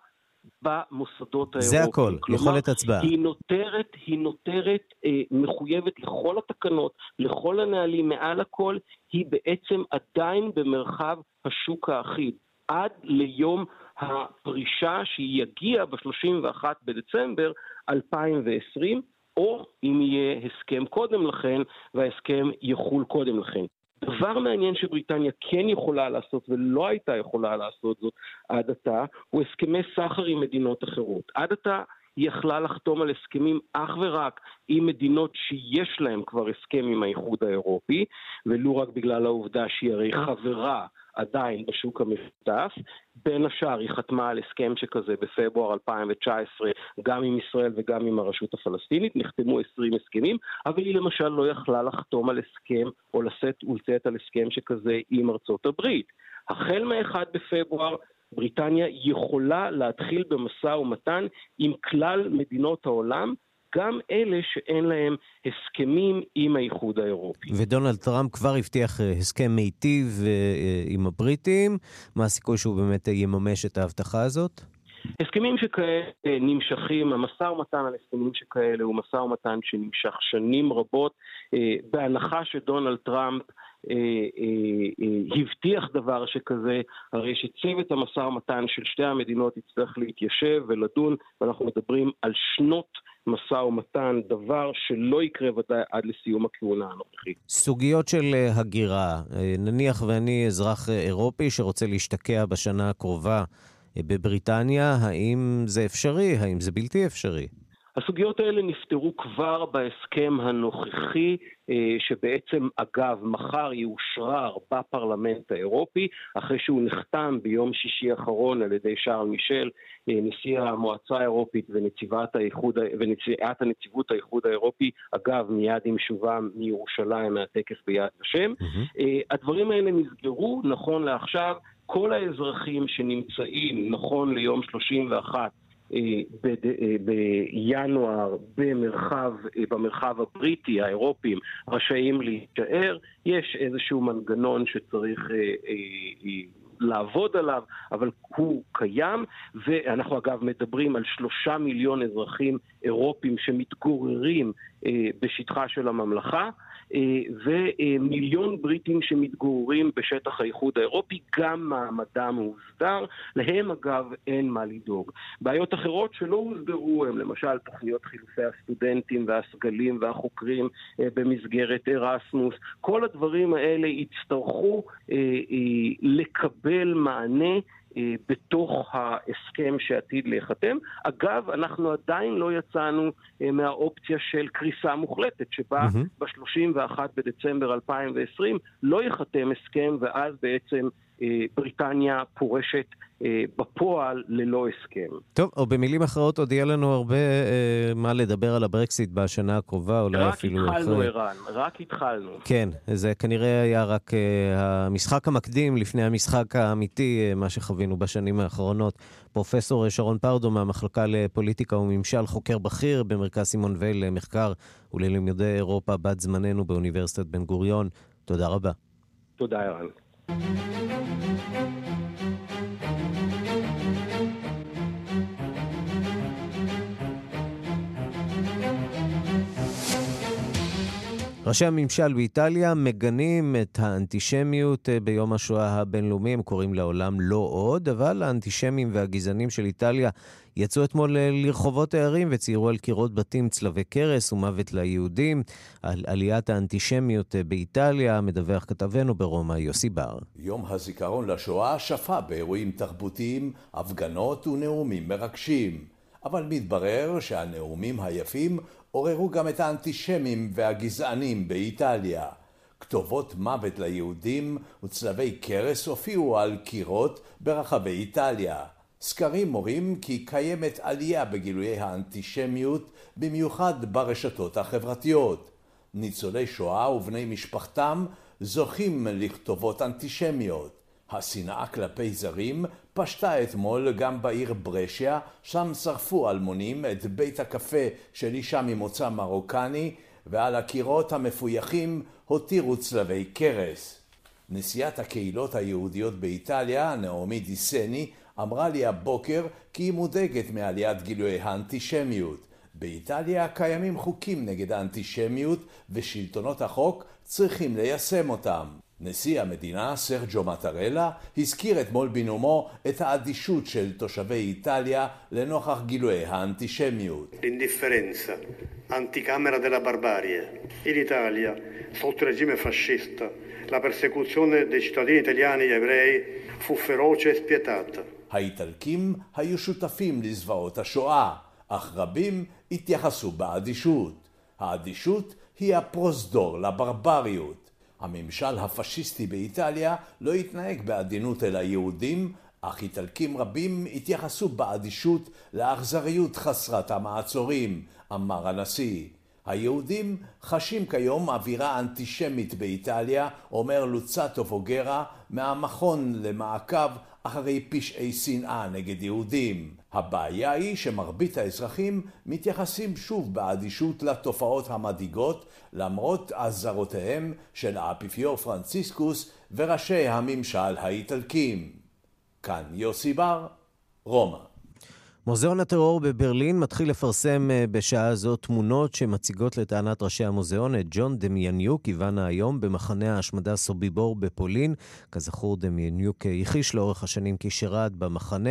S13: במוסדות האירופיים.
S1: זה הכל, כלומר, יכולת הצבעה.
S13: היא נותרת, היא נותרת אה, מחויבת לכל התקנות, לכל הנהלים, מעל הכל, היא בעצם עדיין במרחב השוק האחיד. עד ליום הפרישה שהיא יגיע ב-31 בדצמבר 2020, או אם יהיה הסכם קודם לכן, וההסכם יחול קודם לכן. דבר מעניין שבריטניה כן יכולה לעשות ולא הייתה יכולה לעשות זאת עד עתה, הוא הסכמי סחר עם מדינות אחרות. עד עתה היא יכלה לחתום על הסכמים אך ורק עם מדינות שיש להן כבר הסכם עם האיחוד האירופי, ולו רק בגלל העובדה שהיא הרי חברה עדיין בשוק המשותף. בין השאר היא חתמה על הסכם שכזה בפברואר 2019 גם עם ישראל וגם עם הרשות הפלסטינית, נחתמו 20 הסכמים, אבל היא למשל לא יכלה לחתום על הסכם או לשאת ולצאת על הסכם שכזה עם ארצות הברית. החל מ-1 בפברואר בריטניה יכולה להתחיל במשא ומתן עם כלל מדינות העולם גם אלה שאין להם הסכמים עם האיחוד האירופי.
S1: ודונלד טראמפ כבר הבטיח אה, הסכם מיטיב אה, עם הבריטים. מה הסיכוי שהוא באמת יממש את ההבטחה הזאת?
S13: הסכמים שכאלה נמשכים, המשא ומתן על הסכמים שכאלה הוא משא ומתן שנמשך שנים רבות, אה, בהנחה שדונלד טראמפ אה, אה, אה, הבטיח דבר שכזה, הרי שצוות המשא ומתן של שתי המדינות יצטרך להתיישב ולדון, ואנחנו מדברים על שנות משא ומתן, דבר שלא יקרה ודאי עד לסיום הכהונה הנוכחית.
S1: סוגיות של הגירה, נניח ואני אזרח אירופי שרוצה להשתקע בשנה הקרובה בבריטניה, האם זה אפשרי? האם זה בלתי אפשרי?
S13: הסוגיות האלה נפתרו כבר בהסכם הנוכחי, אה, שבעצם, אגב, מחר יאושרר בפרלמנט האירופי, אחרי שהוא נחתם ביום שישי האחרון על ידי שארל מישל, אה, נשיא המועצה האירופית ונציבת האיחוד, ונציאת הנציבות האיחוד האירופי, אגב, מיד עם שובם מירושלים מהטקס ביד ושם. Mm-hmm. הדברים האלה נסגרו, נכון לעכשיו, כל האזרחים שנמצאים, נכון ליום 31, אה, אה, בינואר במרחב, אה, במרחב הבריטי, האירופים, רשאים להישאר. יש איזשהו מנגנון שצריך לעבוד עליו, אבל הוא קיים, ואנחנו אגב מדברים על שלושה מיליון אזרחים אירופים שמתגוררים בשטחה של הממלכה. אה, ומיליון בריטים שמתגוררים בשטח האיחוד האירופי, גם מעמדם הוסדר, להם אגב אין מה לדאוג. בעיות אחרות שלא הוסדרו הם למשל תוכניות חילופי הסטודנטים והסגלים והחוקרים אה, במסגרת ארסמוס, כל הדברים האלה יצטרכו אה, לקבל מענה בתוך ההסכם שעתיד להיחתם. אגב, אנחנו עדיין לא יצאנו אה, מהאופציה של קריסה מוחלטת, שבה mm-hmm. ב-31 בדצמבר 2020 לא ייחתם הסכם, ואז בעצם אה, בריטניה פורשת אה, בפועל ללא הסכם.
S1: טוב, או במילים אחרות, עוד יהיה לנו הרבה אה, מה לדבר על הברקסיט בשנה הקרובה, אולי אפילו
S13: אחרי. רק התחלנו, ערן, רק התחלנו.
S1: כן, זה כנראה היה רק אה, המשחק המקדים לפני המשחק האמיתי, אה, מה שחווינו בשנים האחרונות. פרופסור שרון פרדו מהמחלקה לפוליטיקה וממשל, חוקר בכיר במרכז סימון וייל למחקר וללימודי אירופה בת זמננו באוניברסיטת בן גוריון. תודה רבה.
S13: תודה, ערן.
S1: Müzik ראשי הממשל באיטליה מגנים את האנטישמיות אה, ביום השואה הבינלאומי, הם קוראים לעולם לא עוד, אבל האנטישמים והגזענים של איטליה יצאו אתמול אה, לרחובות הערים וציירו על קירות בתים צלבי קרס ומוות ליהודים. על עליית האנטישמיות אה, באיטליה מדווח כתבנו ברומא יוסי בר.
S14: יום הזיכרון לשואה שפע באירועים תרבותיים, הפגנות ונאומים מרגשים. אבל מתברר שהנאומים היפים עוררו גם את האנטישמים והגזענים באיטליה. כתובות מוות ליהודים וצלבי קרס הופיעו על קירות ברחבי איטליה. סקרים מורים כי קיימת עלייה בגילויי האנטישמיות, במיוחד ברשתות החברתיות. ניצולי שואה ובני משפחתם זוכים לכתובות אנטישמיות. השנאה כלפי זרים פשטה אתמול גם בעיר ברשיה, שם שרפו אלמונים את בית הקפה של אישה ממוצא מרוקני, ועל הקירות המפויחים הותירו צלבי קרס. נשיאת הקהילות היהודיות באיטליה, נעמי דיסני, אמרה לי הבוקר כי היא מודאגת מעליית גילויי האנטישמיות. באיטליה קיימים חוקים נגד האנטישמיות ושלטונות החוק צריכים ליישם אותם. נשיא המדינה, סרג'ו מטרלה, הזכיר אתמול בנאומו את האדישות של תושבי איטליה לנוכח גילויי האנטישמיות.
S15: L'indifferenza, anticamera della barbarie. In Italia, sotto il regime fascista, la persecuzione dei cittadini italiani e ebrei fu feroce e spietata.
S14: האיטלקים היו שותפים לזוועות השואה, אך רבים התייחסו באדישות. האדישות היא הפרוזדור לברבריות. הממשל הפשיסטי באיטליה לא התנהג בעדינות אל היהודים, אך איטלקים רבים התייחסו באדישות לאכזריות חסרת המעצורים, אמר הנשיא. היהודים חשים כיום אווירה אנטישמית באיטליה, אומר לוצטו פוגרה מהמכון למעקב אחרי פשעי שנאה נגד יהודים. הבעיה היא שמרבית האזרחים מתייחסים שוב באדישות לתופעות המדאיגות למרות אזהרותיהם של האפיפיור פרנציסקוס וראשי הממשל האיטלקים. כאן יוסי בר, רומא.
S1: מוזיאון הטרור בברלין מתחיל לפרסם אה, בשעה זו תמונות שמציגות לטענת ראשי המוזיאון את ג'ון דמיאניוק, איוונה היום, במחנה ההשמדה סוביבור בפולין. כזכור, דמיאניוק הכחיש לאורך השנים כי שירת במחנה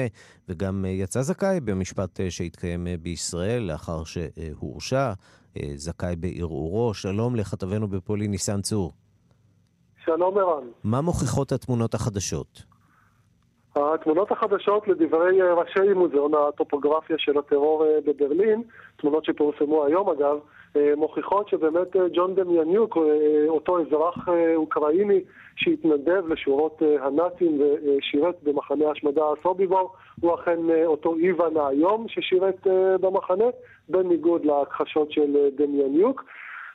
S1: וגם אה, יצא זכאי במשפט אה, שהתקיים בישראל לאחר שהורשע, זכאי בערעורו. שלום לכתבנו בפולין, ניסן צור.
S16: שלום ערן.
S1: מה מוכיחות התמונות החדשות?
S16: התמונות החדשות לדברי אה, ראשי מוזיאון הטופוגרפיה של הטרור אה, בברלין, תמונות שפורסמו היום אגב, אה, מוכיחות שבאמת ג'ון דמיאניוק, אותו אזרח אוקראיני שהתנדב לשורות הנאצים ושירת במחנה השמדה סוביבור, הוא אכן אותו איוון היום ששירת במחנה, בניגוד להכחשות של דמיאניוק.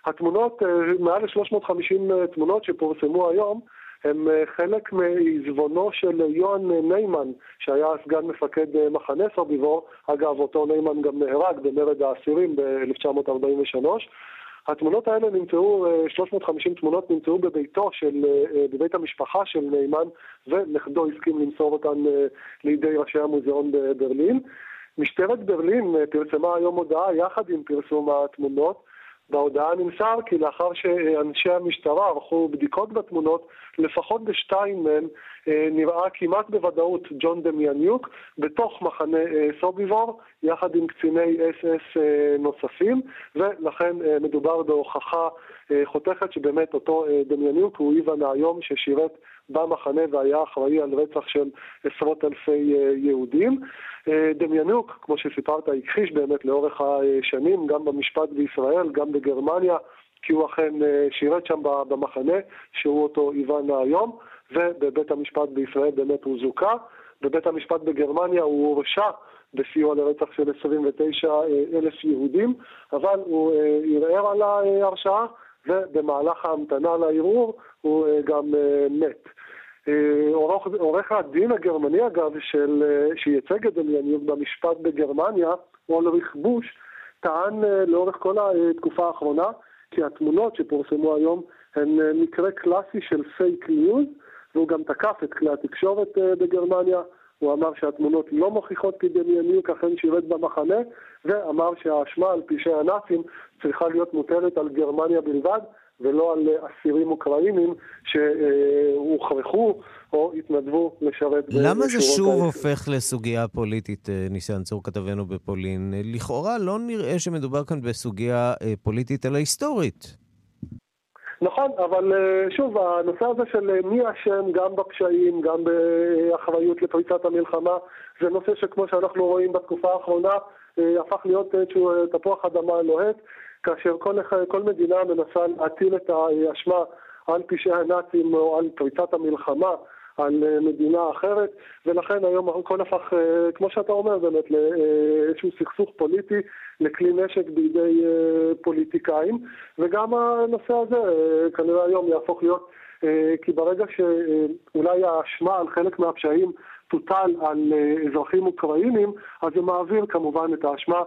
S16: התמונות, מעל ל-350 תמונות שפורסמו היום, הם אה, חלק מעזבונו של יוהאן ניימן, שהיה סגן מפקד אה, מחנה סוביבור, אגב, אותו ניימן גם נהרג במרד האסירים ב-1943. התמונות האלה נמצאו, 350 אה, תמונות נמצאו בביתו של, בבית המשפחה של ניימן, ונכדו הסכים למסור אותן לידי ראשי המוזיאון בברלין. משטרת ברלין פרסמה היום הודעה יחד עם פרסום התמונות, בהודעה נמסר כי לאחר שאנשי המשטרה ערכו בדיקות בתמונות, לפחות בשתיים מהן אה, נראה כמעט בוודאות ג'ון דמיאניוק בתוך מחנה אה, סוביבור יחד עם קציני אס אס אה, נוספים ולכן מדובר בהוכחה חותכת שבאמת אותו דמיאניוק הוא איוון היום ששירת במחנה והיה אחראי על רצח של עשרות אלפי יהודים. דמיאניוק, כמו שסיפרת, הכחיש באמת לאורך השנים, גם במשפט בישראל, גם בגרמניה, כי הוא אכן שירת שם במחנה, שהוא אותו איוון היום. ובבית המשפט בישראל באמת הוא זוכה. בבית המשפט בגרמניה הוא הורשע בסיוע לרצח של 29 אלף יהודים, אבל הוא אה, ערער על ההרשעה ובמהלך ההמתנה לערעור הוא אה, גם אה, מת. עורך, עורך הדין הגרמני אגב, של, שייצג את דמיאניוק במשפט בגרמניה, אולריך בוש, טען לאורך כל התקופה האחרונה כי התמונות שפורסמו היום הן מקרה קלאסי של פייק ניוז, והוא גם תקף את כלי התקשורת אה, בגרמניה. הוא אמר שהתמונות לא מוכיחות כי דמיאניוק אכן שירת במחנה, ואמר שהאשמה על פשעי הנאצים צריכה להיות מוטלת על גרמניה בלבד, ולא על אסירים אוקראינים שהוכרחו או התנדבו לשרת
S1: למה זה שוב היחיד. הופך לסוגיה פוליטית, ניסן צור כתבנו בפולין? לכאורה לא נראה שמדובר כאן בסוגיה פוליטית אלא היסטורית.
S16: נכון, אבל שוב, הנושא הזה של מי אשם גם בפשעים, גם באחריות לפריצת המלחמה, זה נושא שכמו שאנחנו רואים בתקופה האחרונה, הפך להיות איזשהו תפוח אדמה לוהט, כאשר כל, כל מדינה מנסה להטיל את האשמה על פשעי הנאצים או על פריצת המלחמה על מדינה אחרת, ולכן היום הכל הפך, כמו שאתה אומר באמת, לאיזשהו סכסוך פוליטי, לכלי נשק בידי פוליטיקאים, וגם הנושא הזה כנראה היום יהפוך להיות, כי ברגע שאולי האשמה על חלק מהפשעים תוטל על אזרחים אוקראינים, אז זה מעביר כמובן את האשמה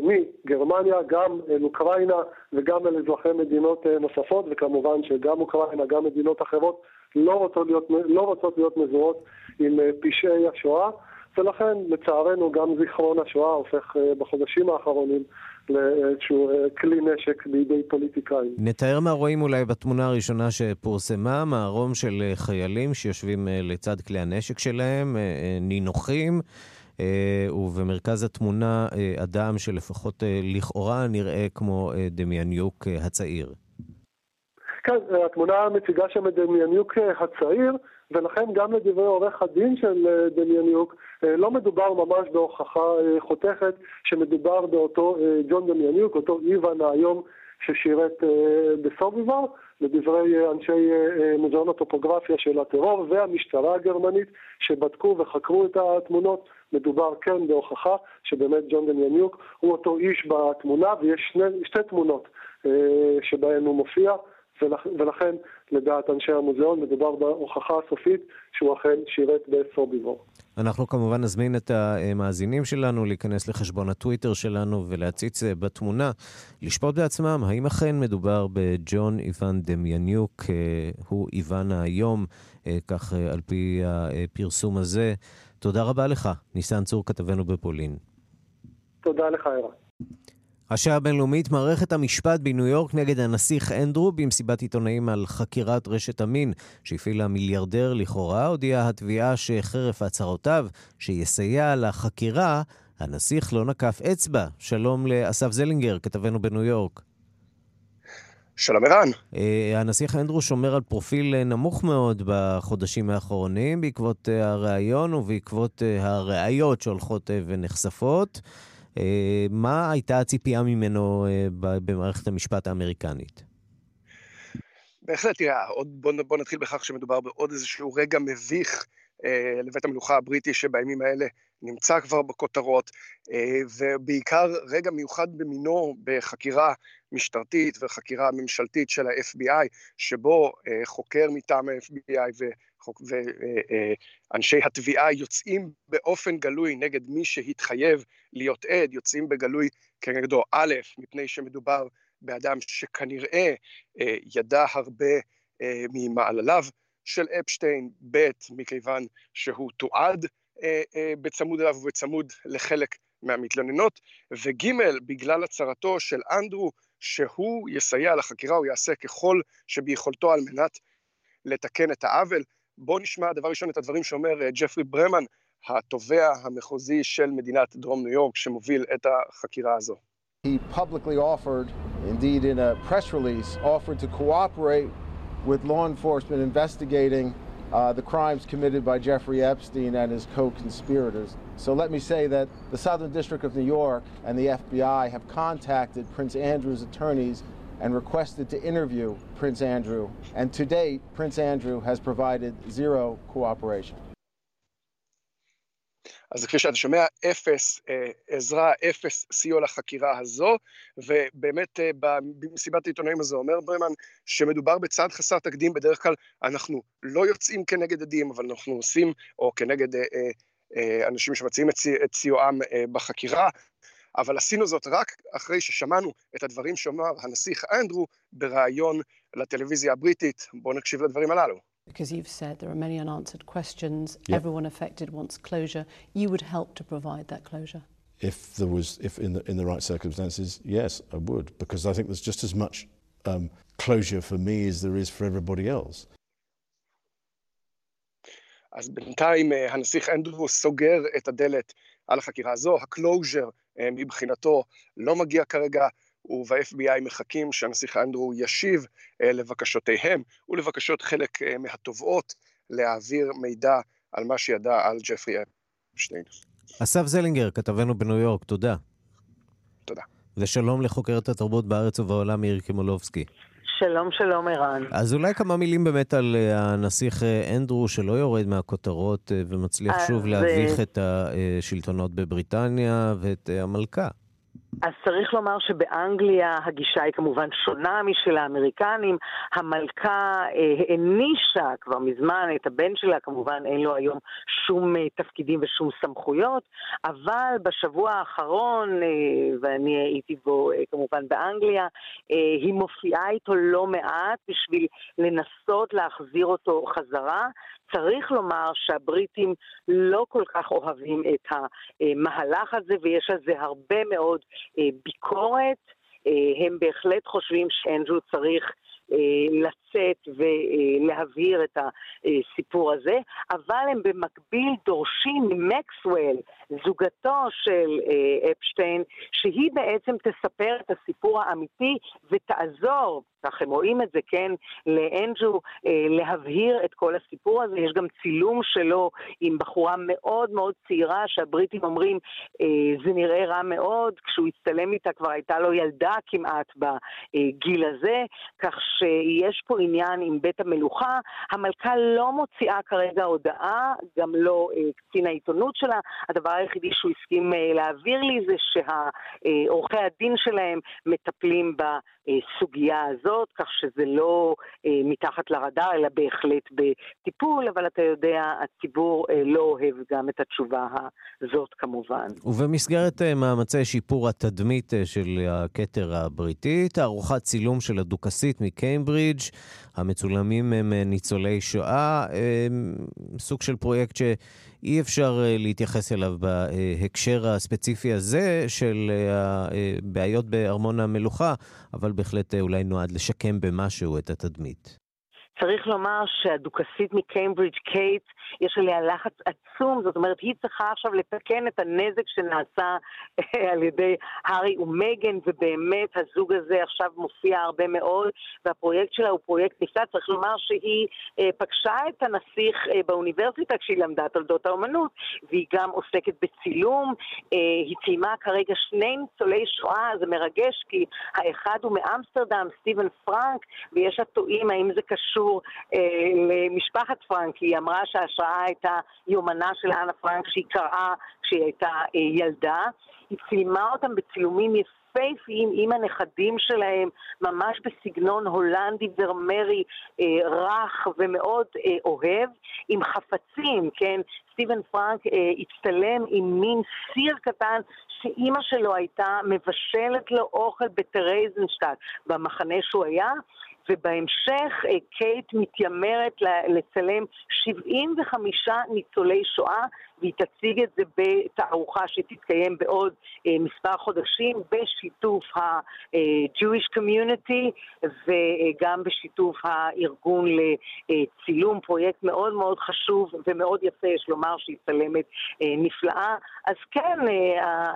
S16: מגרמניה, גם אל אוקראינה וגם אל אזרחי מדינות נוספות, וכמובן שגם אוקראינה, גם מדינות אחרות לא רוצות להיות, לא רוצות להיות מזוהות עם פשעי השואה, ולכן לצערנו גם זיכרון השואה הופך בחודשים האחרונים לאיזשהו כלי נשק בידי פוליטיקאים.
S1: נתאר מה רואים אולי בתמונה הראשונה שפורסמה, מערום של חיילים שיושבים לצד כלי הנשק שלהם, נינוחים. ובמרכז התמונה אדם שלפחות לכאורה נראה כמו דמיאניוק הצעיר.
S16: כן, התמונה מציגה שם את דמיאניוק הצעיר, ולכן גם לדברי עורך הדין של דמיאניוק, לא מדובר ממש בהוכחה חותכת שמדובר באותו ג'ון דמיאניוק, אותו איוון היום ששירת בסוביבר, לדברי אנשי מוזיאון הטופוגרפיה של הטרור והמשטרה הגרמנית שבדקו וחקרו את התמונות. מדובר כן בהוכחה שבאמת ג'ון דמיאניוק הוא אותו איש בתמונה, ויש שני, שתי תמונות שבהן הוא מופיע. ולכן, לדעת אנשי המוזיאון, מדובר בהוכחה הסופית שהוא אכן שירת בסוביבור.
S1: אנחנו כמובן נזמין את המאזינים שלנו להיכנס לחשבון הטוויטר שלנו ולהציץ בתמונה, לשפוט בעצמם האם אכן מדובר בג'ון איוון דמיאניוק, הוא איוון היום, כך על פי הפרסום הזה. תודה רבה לך, ניסן צור, כתבנו בפולין.
S16: תודה לך, ערן.
S1: השעה הבינלאומית, מערכת המשפט בניו יורק נגד הנסיך אנדרו במסיבת עיתונאים על חקירת רשת המין שהפעילה מיליארדר לכאורה, הודיעה התביעה שחרף הצהרותיו שיסייע לחקירה, הנסיך לא נקף אצבע. שלום לאסף זלינגר, כתבנו בניו יורק.
S17: שלום ערן.
S1: הנסיך אנדרו שומר על פרופיל נמוך מאוד בחודשים האחרונים בעקבות הראיון ובעקבות הראיות שהולכות ונחשפות. מה הייתה הציפייה ממנו במערכת המשפט האמריקנית?
S17: בהחלט, תראה, בוא, בוא נתחיל בכך שמדובר בעוד איזשהו רגע מביך אה, לבית המלוכה הבריטי שבבימים האלה נמצא כבר בכותרות, אה, ובעיקר רגע מיוחד במינו בחקירה משטרתית וחקירה ממשלתית של ה-FBI, שבו אה, חוקר מטעם ה-FBI ואנשי התביעה יוצאים באופן גלוי נגד מי שהתחייב להיות עד, יוצאים בגלוי כנגדו, א', מפני שמדובר באדם שכנראה ידע הרבה ממעלליו של אפשטיין, ב', מכיוון שהוא תועד בצמוד אליו ובצמוד לחלק מהמתלוננות, וג', בגלל הצהרתו של אנדרו, שהוא יסייע לחקירה, הוא יעשה ככל שביכולתו על מנת לתקן את העוול. בואו נשמע דבר ראשון את הדברים שאומר ג'פרי ברמן, התובע המחוזי של מדינת דרום ניו יורק, שמוביל את החקירה הזו.
S18: He publicly offered, indeed in a press release, offered to cooperate with law enforcement investigating uh, the crimes committed by Jeffrey Epstein and his co-conspirators. So let me say that the Southern District of New York and the FBI have contacted Prince Andrew's attorneys and requested to interview Prince Andrew. And to date, Prince Andrew has provided zero cooperation.
S17: אז כפי שאתה שומע, אפס אה, עזרה, אפס סיוע לחקירה הזו, ובאמת אה, במסיבת העיתונאים הזו אומר ברמן שמדובר בצעד חסר תקדים, בדרך כלל אנחנו לא יוצאים כנגד עדים, אבל אנחנו עושים, או כנגד אה, אה, אה, אנשים שמציעים את, את סיועם אה, בחקירה, אבל עשינו זאת רק אחרי ששמענו את הדברים שאמר הנסיך אנדרו בריאיון לטלוויזיה הבריטית. בואו נקשיב לדברים הללו.
S19: because you've said there are many unanswered questions, yep. everyone affected wants closure. You would help to provide that closure?
S20: If there was, if in the, in the right circumstances, yes, I would, because I think there's just as much um, closure for me as there is for everybody else.
S17: אז בינתיים הנסיך אנדרו סוגר את הדלת על החקירה הזו, הקלוז'ר מבחינתו לא מגיע כרגע, וב-FBI מחכים שהנסיך אנדרו ישיב לבקשותיהם ולבקשות חלק מהתובעות להעביר מידע על מה שידע על ג'פרי אפשטיין.
S1: אסף זלינגר, כתבנו בניו יורק, תודה.
S17: תודה.
S1: ושלום לחוקרת התרבות בארץ ובעולם מירי קימולובסקי.
S21: שלום, שלום, ערן.
S1: אז אולי כמה מילים באמת על הנסיך אנדרו, שלא יורד מהכותרות ומצליח שוב להביך את השלטונות בבריטניה ואת המלכה.
S21: אז צריך לומר שבאנגליה הגישה היא כמובן שונה משל האמריקנים. המלכה אה, הענישה כבר מזמן את הבן שלה, כמובן אין לו היום שום אה, תפקידים ושום סמכויות, אבל בשבוע האחרון, אה, ואני הייתי בו אה, כמובן באנגליה, אה, היא מופיעה איתו לא מעט בשביל לנסות להחזיר אותו חזרה. צריך לומר שהבריטים לא כל כך אוהבים את המהלך הזה, ויש על זה הרבה מאוד ביקורת. הם בהחלט חושבים שאנדרו צריך לצאת ולהבהיר את הסיפור הזה, אבל הם במקביל דורשים ממקסוול, זוגתו של אפשטיין, שהיא בעצם תספר את הסיפור האמיתי ותעזור כך הם רואים את זה, כן, לאנג'ו אה, להבהיר את כל הסיפור הזה. יש גם צילום שלו עם בחורה מאוד מאוד צעירה, שהבריטים אומרים, אה, זה נראה רע מאוד, כשהוא הצטלם איתה כבר הייתה לו ילדה כמעט בגיל הזה, כך שיש פה עניין עם בית המלוכה. המלכה לא מוציאה כרגע הודעה, גם לא אה, קצין העיתונות שלה. הדבר היחידי שהוא הסכים אה, להעביר לי זה שעורכי הדין שלהם מטפלים בסוגיה הזאת. הזאת, כך שזה לא אה, מתחת לרדאר, אלא בהחלט בטיפול, אבל אתה יודע, הציבור אה, לא אוהב גם את התשובה הזאת כמובן.
S1: ובמסגרת אה, מאמצי שיפור התדמית אה, של הכתר הבריטי, תערוכת צילום של הדוכסית מקיימברידג', המצולמים הם אה, ניצולי שואה, אה, סוג של פרויקט ש... אי אפשר אה, להתייחס אליו בהקשר הספציפי הזה של הבעיות בארמון המלוכה, אבל בהחלט אולי נועד לשקם במשהו את התדמית.
S21: צריך לומר שהדוכסית מקיימברידג' קייט, יש עליה לחץ עצום, זאת אומרת, היא צריכה עכשיו לתקן את הנזק שנעשה אה, על ידי הארי ומייגן, ובאמת הזוג הזה עכשיו מופיע הרבה מאוד, והפרויקט שלה הוא פרויקט נפלא. צריך לומר שהיא אה, פגשה את הנסיך אה, באוניברסיטה כשהיא למדה תולדות האומנות, והיא גם עוסקת בצילום. אה, היא ציימה כרגע שני ניצולי שואה, זה מרגש, כי האחד הוא מאמסטרדם, סטיבן פרנק, ויש הטועים האם זה קשור קשור אה, למשפחת פרנק, היא אמרה שההשראה הייתה יומנה של אנה פרנק שהיא קראה כשהיא הייתה אה, ילדה. היא צילמה אותם בצילומים יפהפיים עם הנכדים שלהם, ממש בסגנון הולנדי ורמרי אה, רך ומאוד אה, אוהב, עם חפצים, כן? סטיבן פרנק אה, הצטלם עם מין סיר קטן שאימא שלו הייתה מבשלת לו אוכל בטרייזנשטט, במחנה שהוא היה, ובהמשך אה, קייט מתיימרת לצלם 75 ניצולי שואה והיא תציג את זה בתערוכה שתתקיים בעוד אה, מספר חודשים בשיתוף ה-Jewish Community וגם בשיתוף הארגון לצילום, פרויקט מאוד מאוד חשוב ומאוד יפה, יש לומר שהיא צלמת אה, נפלאה. אז כן, אה,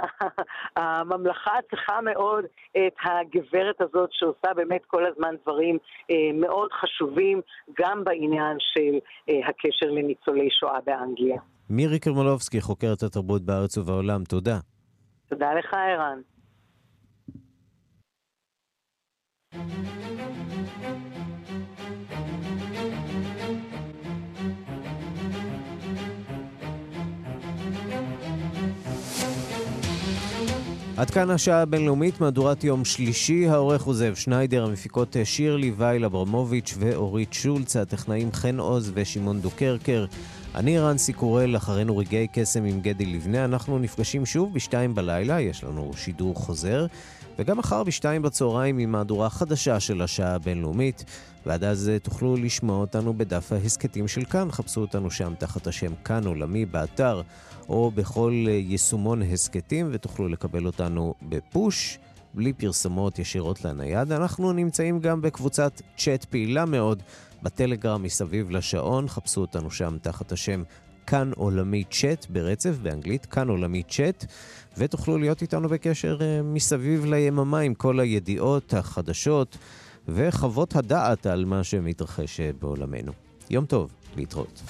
S21: הממלכה צריכה מאוד את הגברת הזאת שעושה באמת כל הזמן דברים אה, מאוד חשובים, גם בעניין של אה, הקשר לניצולי שואה באנגליה.
S1: מירי קרמלובסקי, חוקרת התרבות בארץ ובעולם, תודה.
S21: תודה לך, ערן.
S1: עד כאן השעה הבינלאומית, מהדורת יום שלישי, העורך הוא זאב שניידר, המפיקות שירלי וייל אברמוביץ' ואורית שולץ, הטכנאים חן עוז ושמעון דוקרקר. אני רנסי קורל, אחרינו רגעי קסם עם גדי לבנה. אנחנו נפגשים שוב בשתיים בלילה, יש לנו שידור חוזר, וגם מחר בשתיים בצהריים עם מהדורה חדשה של השעה הבינלאומית. ועד אז תוכלו לשמוע אותנו בדף ההסכתים של כאן, חפשו אותנו שם תחת השם כאן עולמי באתר או בכל יישומון הסכתים, ותוכלו לקבל אותנו בפוש בלי פרסומות ישירות לנייד. אנחנו נמצאים גם בקבוצת צ'אט פעילה מאוד בטלגרם מסביב לשעון, חפשו אותנו שם תחת השם כאן עולמי צ'אט ברצף באנגלית, כאן עולמי צ'אט, ותוכלו להיות איתנו בקשר uh, מסביב ליממה עם כל הידיעות, החדשות וחוות הדעת על מה שמתרחש בעולמנו. יום טוב, להתראות.